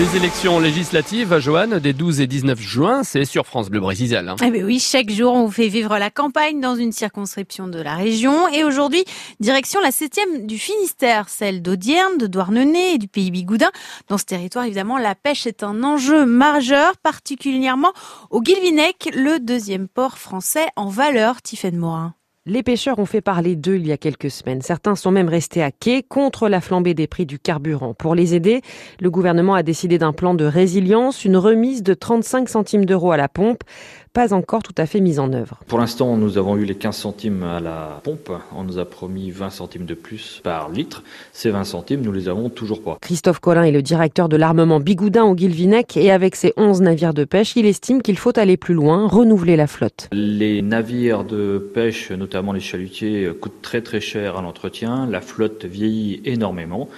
Les élections législatives, Joanne, des 12 et 19 juin, c'est sur France Bleu Brésil. Hein. Eh bien oui, chaque jour, on vous fait vivre la campagne dans une circonscription de la région. Et aujourd'hui, direction la septième du Finistère, celle d'Audierne, de Douarnenez et du Pays Bigoudin. Dans ce territoire, évidemment, la pêche est un enjeu majeur, particulièrement au Guilvinec, le deuxième port français en valeur, Tiffaine Morin. Les pêcheurs ont fait parler d'eux il y a quelques semaines. Certains sont même restés à quai contre la flambée des prix du carburant. Pour les aider, le gouvernement a décidé d'un plan de résilience, une remise de 35 centimes d'euros à la pompe pas encore tout à fait mise en œuvre. Pour l'instant, nous avons eu les 15 centimes à la pompe. On nous a promis 20 centimes de plus par litre. Ces 20 centimes, nous les avons toujours pas. Christophe Collin est le directeur de l'armement Bigoudin au Guilvinec et avec ses 11 navires de pêche, il estime qu'il faut aller plus loin, renouveler la flotte. Les navires de pêche, notamment les chalutiers, coûtent très très cher à l'entretien. La flotte vieillit énormément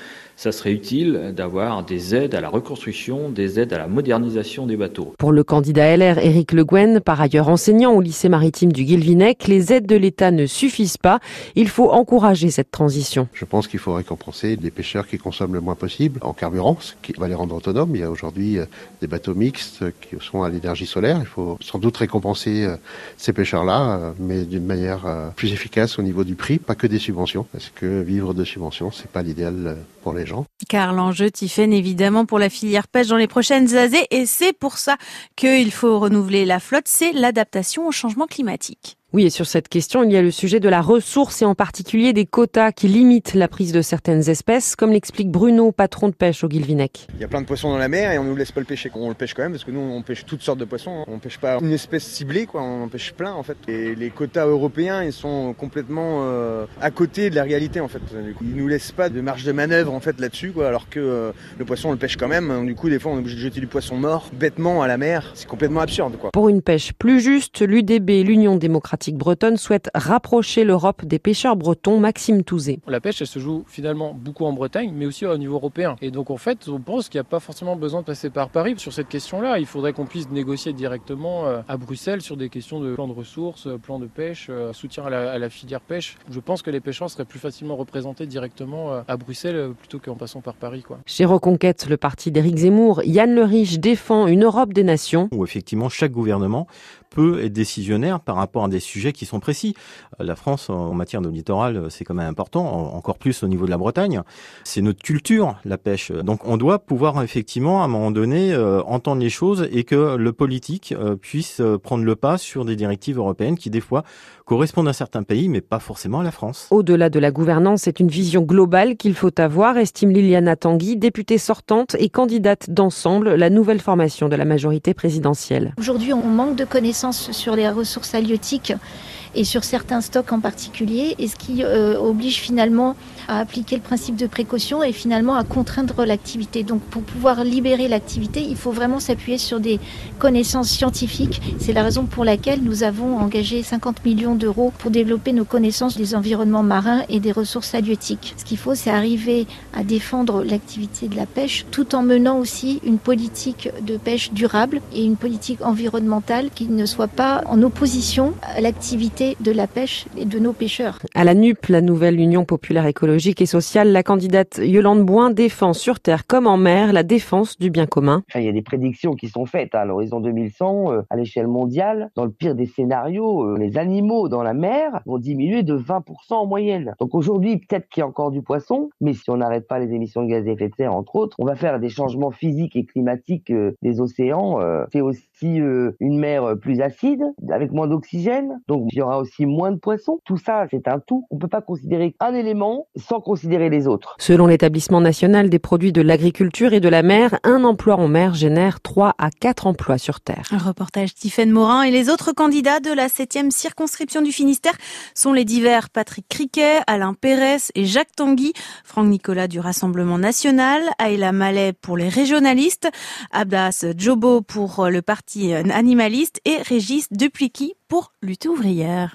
ça serait utile d'avoir des aides à la reconstruction, des aides à la modernisation des bateaux. Pour le candidat LR Éric Le Guen, par ailleurs enseignant au lycée maritime du Guilvinec, les aides de l'État ne suffisent pas. Il faut encourager cette transition. Je pense qu'il faut récompenser les pêcheurs qui consomment le moins possible en carburant, ce qui va les rendre autonomes. Il y a aujourd'hui euh, des bateaux mixtes qui sont à l'énergie solaire. Il faut sans doute récompenser euh, ces pêcheurs-là, euh, mais d'une manière plus efficace au niveau du prix, pas que des subventions, parce que vivre de subventions, c'est pas l'idéal pour les gens. Car l'enjeu, Tiffen, évidemment, pour la filière pêche dans les prochaines années, et c'est pour ça qu'il faut renouveler la flotte, c'est l'adaptation au changement climatique. Oui, et sur cette question, il y a le sujet de la ressource et en particulier des quotas qui limitent la prise de certaines espèces, comme l'explique Bruno, patron de pêche au Guilvinec. Il y a plein de poissons dans la mer et on nous laisse pas le pêcher. On le pêche quand même parce que nous on pêche toutes sortes de poissons. On pêche pas une espèce ciblée, quoi. On en pêche plein en fait. Et les quotas européens, ils sont complètement euh, à côté de la réalité en fait. Ils nous laissent pas de marge de manœuvre en fait là-dessus, quoi. Alors que euh, le poisson on le pêche quand même. Du coup, des fois, on est obligé de jeter du poisson mort bêtement à la mer. C'est complètement absurde, quoi. Pour une pêche plus juste, l'UDB, l'Union démocratique bretonne souhaite rapprocher l'Europe des pêcheurs bretons. Maxime Touzé. La pêche, elle se joue finalement beaucoup en Bretagne, mais aussi au niveau européen. Et donc en fait, on pense qu'il n'y a pas forcément besoin de passer par Paris sur cette question-là. Il faudrait qu'on puisse négocier directement euh, à Bruxelles sur des questions de plan de ressources, euh, plan de pêche, euh, soutien à la, filière pêche. Je pense que les pêcheurs seraient plus facilement représentés directement à Bruxelles plutôt qu'en passant par Paris. Quoi. Chez Reconquête, le parti d'Éric Zemmour, Yann Le Riche défend une Europe des nations. Où effectivement chaque gouvernement peut être décisionnaire par rapport à des sujets qui sont précis. Euh, la France, en matière de littoral, euh, c'est quand même important, encore plus au niveau de la Bretagne. C'est notre culture, la pêche. Donc on doit pouvoir effectivement, à un moment donné, euh, entendre les choses et que le politique puisse prendre le pas sur des directives européennes qui, des fois, correspondent à certains pays, mais pas forcément à la France. Au-delà de la gouvernance, c'est une vision globale qu'il faut avoir, estime Liliana Tanguy, députée sortante et candidate d'ensemble, la nouvelle formation de la majorité présidentielle. Aujourd'hui, on manque de connaissances sur les ressources halieutiques et sur certains stocks en particulier, et ce qui euh, oblige finalement à appliquer le principe de précaution et finalement à contraindre l'activité? Donc pour pouvoir libérer l'activité, il faut vraiment s'appuyer sur des connaissances scientifiques. C'est la raison pour laquelle nous avons engagé 50 millions d'euros pour développer nos connaissances des environnements marins et des ressources halieutiques. Ce qu'il faut, c'est arriver à défendre l'activité de la pêche tout en menant aussi une politique de pêche durable et une politique environnementale qui ne soit pas en opposition l'activité de la pêche et de nos pêcheurs. À la NUP, la nouvelle Union populaire écologique et sociale, la candidate Yolande Boin défend sur terre comme en mer la défense du bien commun. il y a des prédictions qui sont faites à l'horizon 2100, euh, à l'échelle mondiale. Dans le pire des scénarios, euh, les animaux dans la mer vont diminuer de 20% en moyenne. Donc aujourd'hui, peut-être qu'il y a encore du poisson, mais si on n'arrête pas les émissions de gaz à effet de serre, entre autres, on va faire des changements physiques et climatiques euh, des océans. C'est aussi une mer plus acide, avec moins d'oxygène, donc il y aura aussi moins de poissons. Tout ça, c'est un tout. On ne peut pas considérer un élément sans considérer les autres. Selon l'établissement national des produits de l'agriculture et de la mer, un emploi en mer génère 3 à 4 emplois sur Terre. Un reportage Stephen Morin et les autres candidats de la 7e circonscription du Finistère sont les divers Patrick Criquet, Alain Pérez et Jacques Tanguy, Franck Nicolas du Rassemblement National, Ayla Mallet pour les régionalistes, Abbas Jobo pour le parti animaliste et Régis Dupliqui pour Lutte ouvrière.